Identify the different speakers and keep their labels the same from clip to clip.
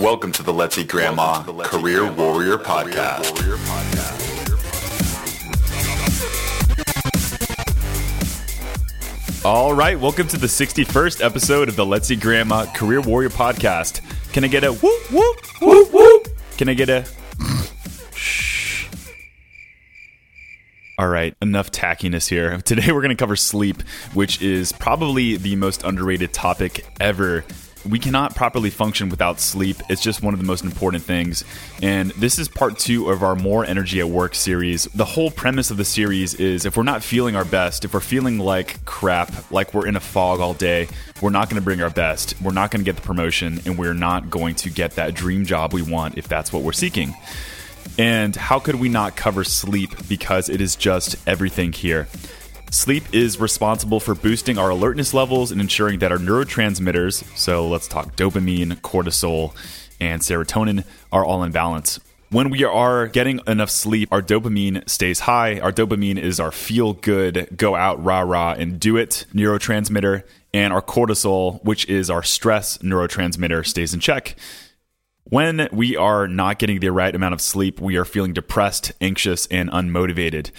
Speaker 1: Welcome to the Let's Eat Grandma Career Warrior Podcast.
Speaker 2: All right, welcome to the 61st episode of the Let's Eat Grandma Career Warrior Podcast. Can I get a whoop whoop whoop whoop? Can I get a shh? All right, enough tackiness here. Today we're going to cover sleep, which is probably the most underrated topic ever we cannot properly function without sleep. It's just one of the most important things. And this is part two of our More Energy at Work series. The whole premise of the series is if we're not feeling our best, if we're feeling like crap, like we're in a fog all day, we're not going to bring our best. We're not going to get the promotion, and we're not going to get that dream job we want if that's what we're seeking. And how could we not cover sleep because it is just everything here? Sleep is responsible for boosting our alertness levels and ensuring that our neurotransmitters, so let's talk dopamine, cortisol, and serotonin, are all in balance. When we are getting enough sleep, our dopamine stays high. Our dopamine is our feel good, go out, rah rah, and do it neurotransmitter. And our cortisol, which is our stress neurotransmitter, stays in check. When we are not getting the right amount of sleep, we are feeling depressed, anxious, and unmotivated.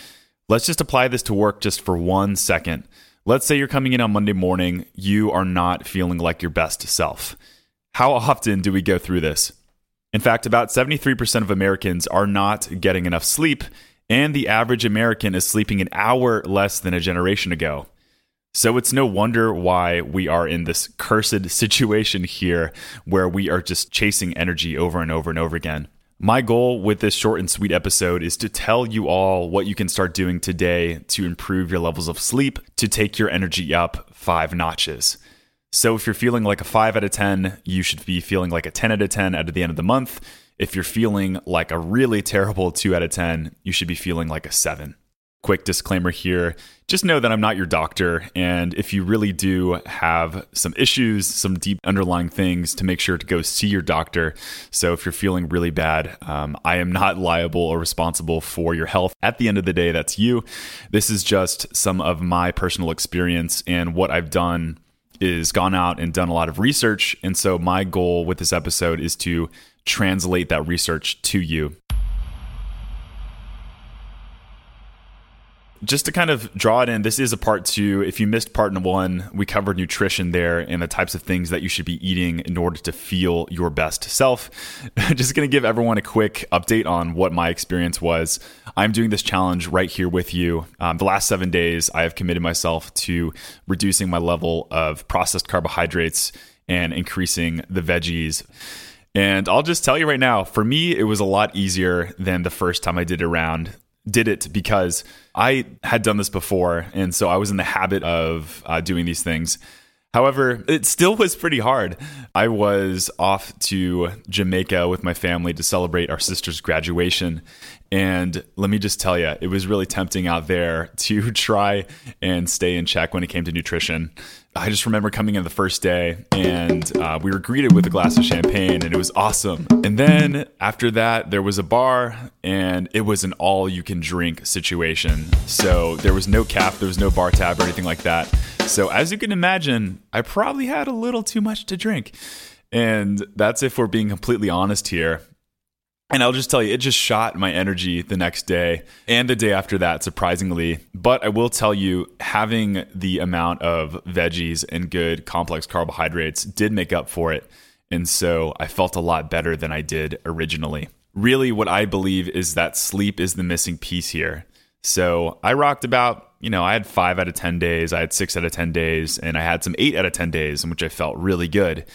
Speaker 2: Let's just apply this to work just for one second. Let's say you're coming in on Monday morning, you are not feeling like your best self. How often do we go through this? In fact, about 73% of Americans are not getting enough sleep, and the average American is sleeping an hour less than a generation ago. So it's no wonder why we are in this cursed situation here where we are just chasing energy over and over and over again. My goal with this short and sweet episode is to tell you all what you can start doing today to improve your levels of sleep, to take your energy up five notches. So, if you're feeling like a 5 out of 10, you should be feeling like a 10 out of 10 at the end of the month. If you're feeling like a really terrible 2 out of 10, you should be feeling like a 7 quick disclaimer here just know that I'm not your doctor. And if you really do have some issues, some deep underlying things, to make sure to go see your doctor. So if you're feeling really bad, um, I am not liable or responsible for your health. At the end of the day, that's you. This is just some of my personal experience and what I've done is gone out and done a lot of research. And so my goal with this episode is to translate that research to you. Just to kind of draw it in, this is a part two. If you missed part one, we covered nutrition there and the types of things that you should be eating in order to feel your best self. just going to give everyone a quick update on what my experience was. I'm doing this challenge right here with you. Um, the last seven days, I have committed myself to reducing my level of processed carbohydrates and increasing the veggies. And I'll just tell you right now, for me, it was a lot easier than the first time I did around did it because I had done this before. And so I was in the habit of uh, doing these things. However, it still was pretty hard. I was off to Jamaica with my family to celebrate our sister's graduation. And let me just tell you, it was really tempting out there to try and stay in check when it came to nutrition. I just remember coming in the first day and uh, we were greeted with a glass of champagne and it was awesome. And then after that, there was a bar and it was an all you can drink situation. So there was no cap, there was no bar tab or anything like that. So as you can imagine, I probably had a little too much to drink. And that's if we're being completely honest here. And I'll just tell you, it just shot my energy the next day and the day after that, surprisingly. But I will tell you, having the amount of veggies and good complex carbohydrates did make up for it. And so I felt a lot better than I did originally. Really, what I believe is that sleep is the missing piece here. So I rocked about, you know, I had five out of 10 days, I had six out of 10 days, and I had some eight out of 10 days in which I felt really good.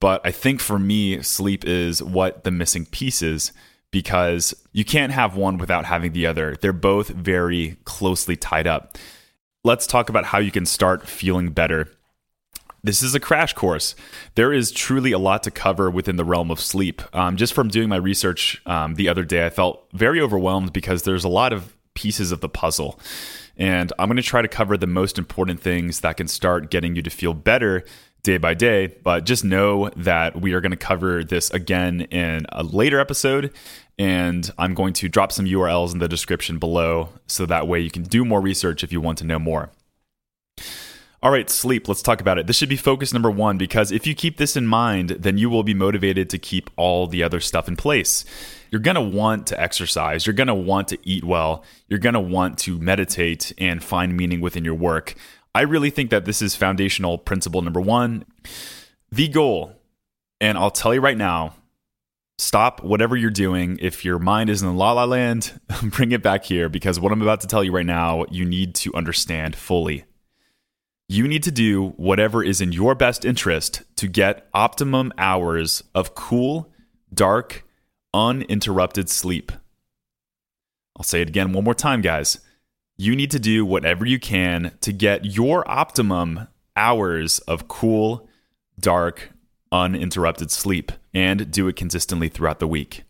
Speaker 2: But I think for me, sleep is what the missing piece is because you can't have one without having the other. They're both very closely tied up. Let's talk about how you can start feeling better. This is a crash course. There is truly a lot to cover within the realm of sleep. Um, just from doing my research um, the other day, I felt very overwhelmed because there's a lot of pieces of the puzzle. And I'm going to try to cover the most important things that can start getting you to feel better day by day. But just know that we are going to cover this again in a later episode. And I'm going to drop some URLs in the description below so that way you can do more research if you want to know more. All right, sleep. Let's talk about it. This should be focus number one because if you keep this in mind, then you will be motivated to keep all the other stuff in place. You're going to want to exercise. You're going to want to eat well. You're going to want to meditate and find meaning within your work. I really think that this is foundational principle number one. The goal, and I'll tell you right now, stop whatever you're doing. If your mind is in la la land, bring it back here because what I'm about to tell you right now, you need to understand fully. You need to do whatever is in your best interest to get optimum hours of cool, dark, uninterrupted sleep. I'll say it again one more time, guys. You need to do whatever you can to get your optimum hours of cool, dark, uninterrupted sleep and do it consistently throughout the week.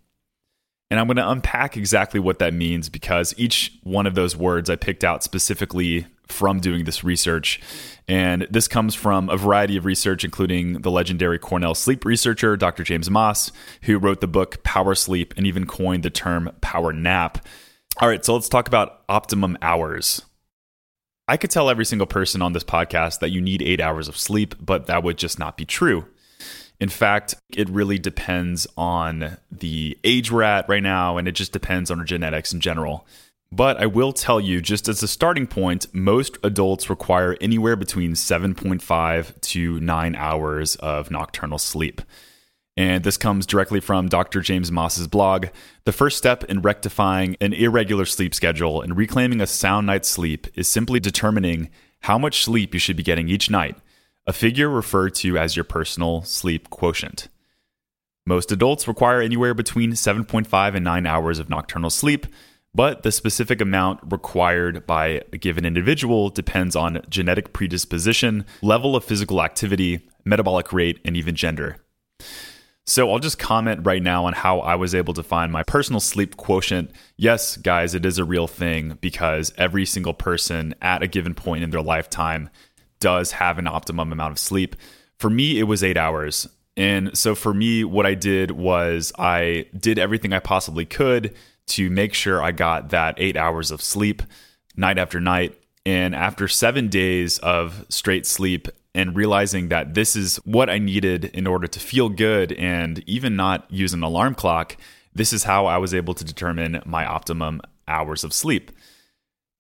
Speaker 2: And I'm going to unpack exactly what that means because each one of those words I picked out specifically from doing this research. And this comes from a variety of research, including the legendary Cornell sleep researcher, Dr. James Maas, who wrote the book Power Sleep and even coined the term power nap. All right, so let's talk about optimum hours. I could tell every single person on this podcast that you need eight hours of sleep, but that would just not be true. In fact, it really depends on the age we're at right now, and it just depends on our genetics in general. But I will tell you, just as a starting point, most adults require anywhere between 7.5 to 9 hours of nocturnal sleep. And this comes directly from Dr. James Maas's blog. The first step in rectifying an irregular sleep schedule and reclaiming a sound night's sleep is simply determining how much sleep you should be getting each night a figure referred to as your personal sleep quotient. Most adults require anywhere between 7.5 and 9 hours of nocturnal sleep, but the specific amount required by a given individual depends on genetic predisposition, level of physical activity, metabolic rate, and even gender. So I'll just comment right now on how I was able to find my personal sleep quotient. Yes, guys, it is a real thing because every single person at a given point in their lifetime does have an optimum amount of sleep. For me, it was eight hours. And so for me, what I did was I did everything I possibly could to make sure I got that eight hours of sleep night after night. And after seven days of straight sleep and realizing that this is what I needed in order to feel good and even not use an alarm clock, this is how I was able to determine my optimum hours of sleep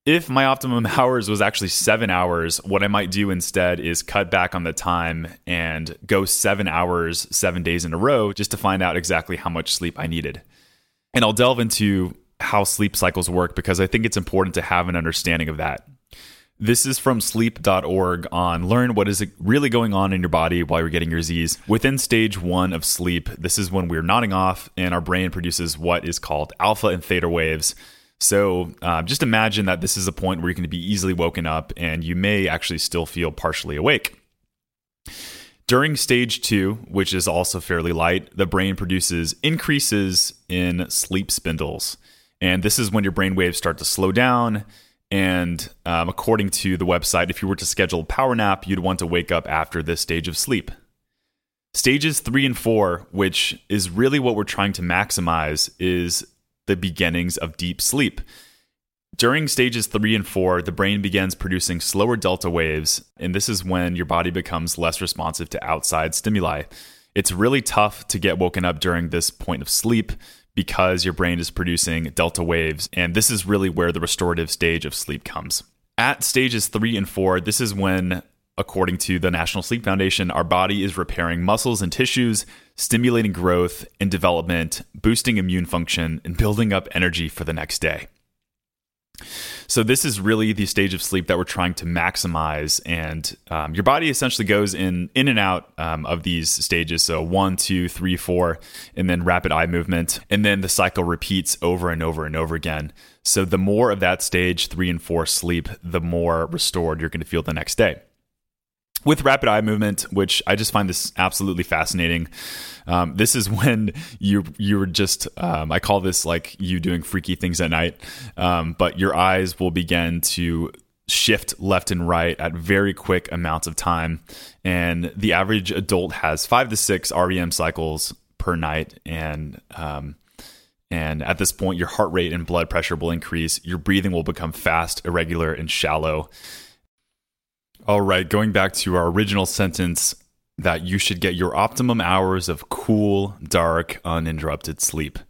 Speaker 2: if my optimum hours was actually seven hours, what I might do instead is cut back on the time and go seven hours, seven days in a row, just to find out exactly how much sleep I needed. And I'll delve into how sleep cycles work because I think it's important to have an understanding of that. This is from sleep.org on learn what is really going on in your body while you're getting your Z's. Within stage one of sleep, this is when we're nodding off and our brain produces what is called alpha and theta waves so uh, just imagine that this is a point where you're going to be easily woken up and you may actually still feel partially awake. During stage two, which is also fairly light, the brain produces increases in sleep spindles. And this is when your brain waves start to slow down. And um, according to the website, if you were to schedule a power nap, you'd want to wake up after this stage of sleep. Stages three and four, which is really what we're trying to maximize, is the beginnings of deep sleep. During stages three and four, the brain begins producing slower delta waves, and this is when your body becomes less responsive to outside stimuli. It's really tough to get woken up during this point of sleep because your brain is producing delta waves, and this is really where the restorative stage of sleep comes. At stages three and four, this is when According to the National Sleep Foundation, our body is repairing muscles and tissues, stimulating growth and development, boosting immune function, and building up energy for the next day. So, this is really the stage of sleep that we're trying to maximize. And um, your body essentially goes in, in and out um, of these stages. So, one, two, three, four, and then rapid eye movement. And then the cycle repeats over and over and over again. So, the more of that stage three and four sleep, the more restored you're going to feel the next day with rapid eye movement, which I just find this absolutely fascinating. Um, this is when you you are just um, I call this like you doing freaky things at night, um, but your eyes will begin to shift left and right at very quick amounts of time, and the average adult has five to six REM cycles per night, and um, and at this point, your heart rate and blood pressure will increase. Your breathing will become fast, irregular, and shallow All right, going back to our original sentence that you should get your optimum hours of cool, dark, uninterrupted sleep.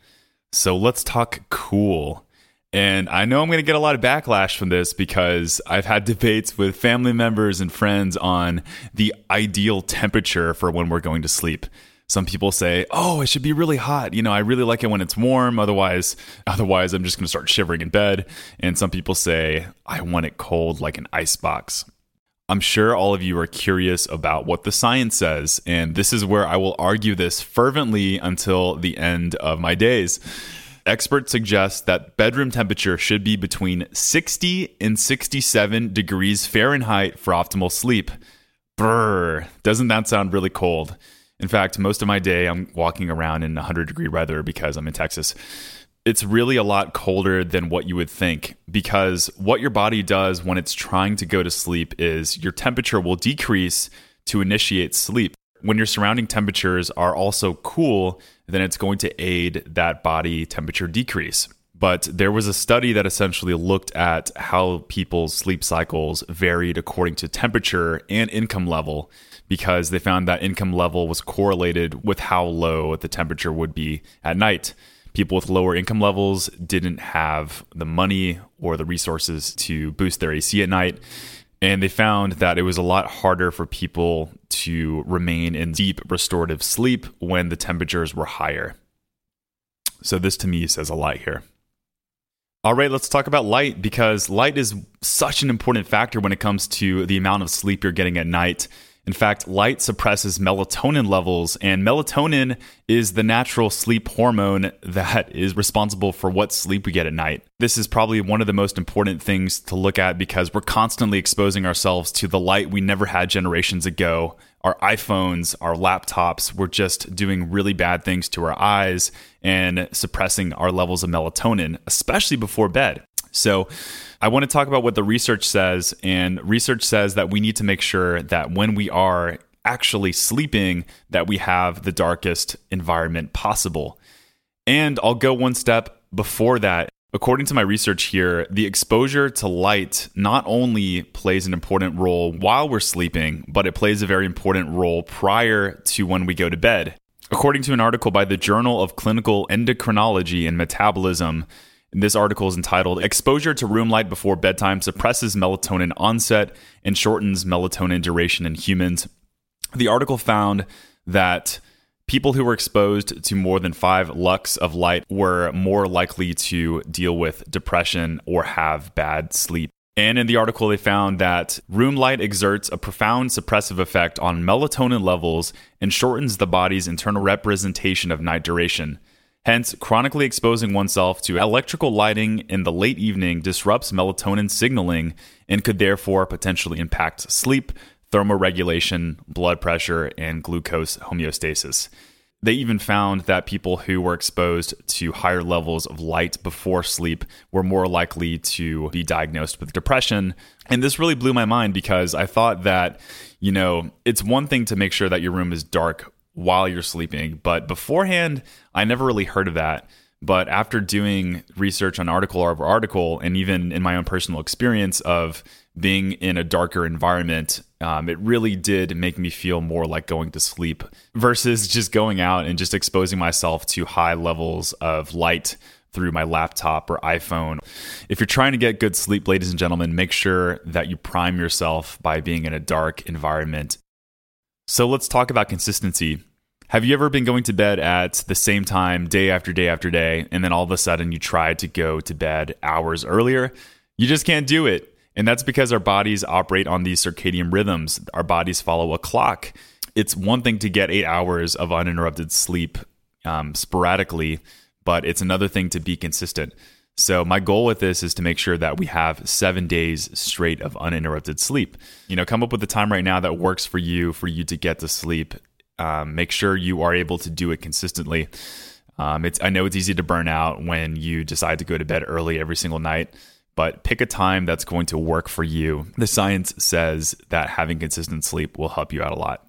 Speaker 2: So let's talk cool. And I know I'm going to get a lot of backlash from this because I've had debates with family members and friends on the ideal temperature for when we're going to sleep. Some people say, "Oh, it should be really hot." You know, I really like it when it's warm. Otherwise, otherwise I'm just going to start shivering in bed. And some people say, "I want it cold like an ice box." I'm sure all of you are curious about what the science says, and this is where I will argue this fervently until the end of my days. Experts suggest that bedroom temperature should be between 60 and 67 degrees Fahrenheit for optimal sleep. Brr, doesn't that sound really cold? In fact, most of my day I'm walking around in 100 degree weather because I'm in Texas it's really a lot colder than what you would think because what your body does when it's trying to go to sleep is your temperature will decrease to initiate sleep. When your surrounding temperatures are also cool, then it's going to aid that body temperature decrease. But there was a study that essentially looked at how people's sleep cycles varied according to temperature and income level because they found that income level was correlated with how low the temperature would be at night people with lower income levels didn't have the money or the resources to boost their AC at night. And they found that it was a lot harder for people to remain in deep restorative sleep when the temperatures were higher. So, this to me says a lot here. All right, let's talk about light because light is such an important factor when it comes to the amount of sleep you're getting at night. In fact, light suppresses melatonin levels, and melatonin is the natural sleep hormone that is responsible for what sleep we get at night. This is probably one of the most important things to look at because we're constantly exposing ourselves to the light we never had generations ago. Our iPhones, our laptops, we're just doing really bad things to our eyes and suppressing our levels of melatonin, especially before bed. So, I want to talk about what the research says. And research says that we need to make sure that when we are actually sleeping, that we have the darkest environment possible. And I'll go one step before that. According to my research here, the exposure to light not only plays an important role while we're sleeping, but it plays a very important role prior to when we go to bed. According to an article by the Journal of Clinical Endocrinology and Metabolism, this article is entitled Exposure to Room Light Before Bedtime Suppresses Melatonin Onset and Shortens Melatonin Duration in Humans. The article found that people who were exposed to more than five lux of light were more likely to deal with depression or have bad sleep. And in the article, they found that room light exerts a profound suppressive effect on melatonin levels and shortens the body's internal representation of night duration. Hence, chronically exposing oneself to electrical lighting in the late evening disrupts melatonin signaling and could therefore potentially impact sleep, thermoregulation, blood pressure, and glucose homeostasis. They even found that people who were exposed to higher levels of light before sleep were more likely to be diagnosed with depression. And this really blew my mind because I thought that, you know, it's one thing to make sure that your room is dark while you're sleeping. But beforehand, I never really heard of that. But after doing research on article over article, and even in my own personal experience of being in a darker environment, um, it really did make me feel more like going to sleep versus just going out and just exposing myself to high levels of light through my laptop or iPhone. If you're trying to get good sleep, ladies and gentlemen, make sure that you prime yourself by being in a dark environment so let's talk about consistency. Have you ever been going to bed at the same time day after day after day, and then all of a sudden you try to go to bed hours earlier? You just can't do it. And that's because our bodies operate on these circadian rhythms. Our bodies follow a clock. It's one thing to get eight hours of uninterrupted sleep um, sporadically, but it's another thing to be consistent. So my goal with this is to make sure that we have seven days straight of uninterrupted sleep. You know, come up with a time right now that works for you for you to get to sleep. Um, make sure you are able to do it consistently. Um, it's I know it's easy to burn out when you decide to go to bed early every single night, but pick a time that's going to work for you. The science says that having consistent sleep will help you out a lot.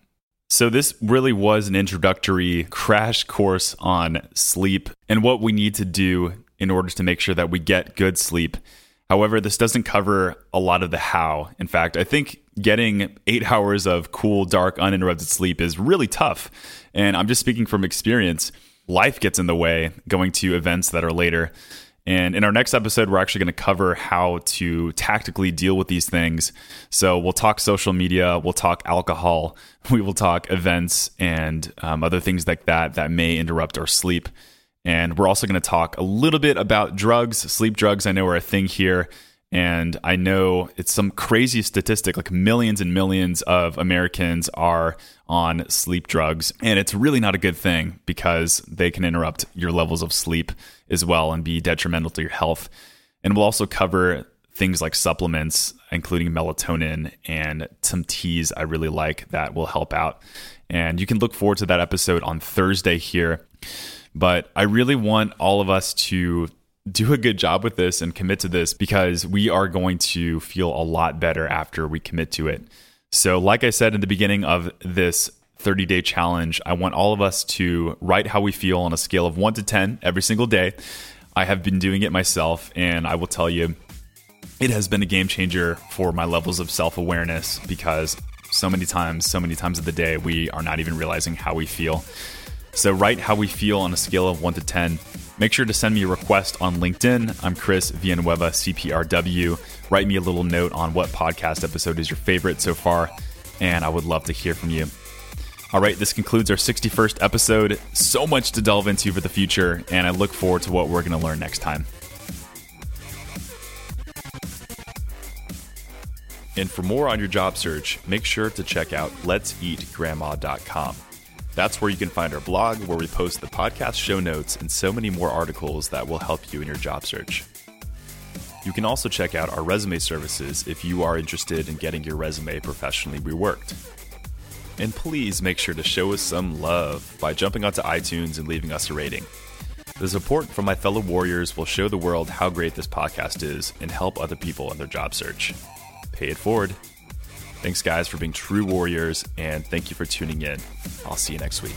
Speaker 2: So, this really was an introductory crash course on sleep and what we need to do in order to make sure that we get good sleep. However, this doesn't cover a lot of the how. In fact, I think getting eight hours of cool, dark, uninterrupted sleep is really tough. And I'm just speaking from experience. Life gets in the way going to events that are later. And in our next episode, we're actually going to cover how to tactically deal with these things. So we'll talk social media, we'll talk alcohol, we will talk events and um, other things like that that may interrupt our sleep. And we're also going to talk a little bit about drugs. Sleep drugs, I know, are a thing here. And I know it's some crazy statistic like millions and millions of Americans are on sleep drugs. And it's really not a good thing because they can interrupt your levels of sleep as well and be detrimental to your health. And we'll also cover things like supplements, including melatonin and some teas I really like that will help out. And you can look forward to that episode on Thursday here. But I really want all of us to do a good job with this and commit to this because we are going to feel a lot better after we commit to it. So, like I said in the beginning of this 30 day challenge, I want all of us to write how we feel on a scale of one to 10 every single day. I have been doing it myself, and I will tell you, it has been a game changer for my levels of self awareness because so many times, so many times of the day, we are not even realizing how we feel. So write how we feel on a scale of 1 to 10. Make sure to send me a request on LinkedIn. I'm Chris Villanueva, CPRW. Write me a little note on what podcast episode is your favorite so far, and I would love to hear from you. All right, this concludes our 61st episode. So much to delve into for the future, and I look forward to what we're going to learn next time. And for more on your job search, make sure to check out let'seatgrandma.com. That's where you can find our blog, where we post the podcast show notes and so many more articles that will help you in your job search. You can also check out our resume services if you are interested in getting your resume professionally reworked. And please make sure to show us some love by jumping onto iTunes and leaving us a rating. The support from my fellow warriors will show the world how great this podcast is and help other people in their job search. Pay it forward. Thanks, guys, for being true warriors, and thank you for tuning in. I'll see you next week.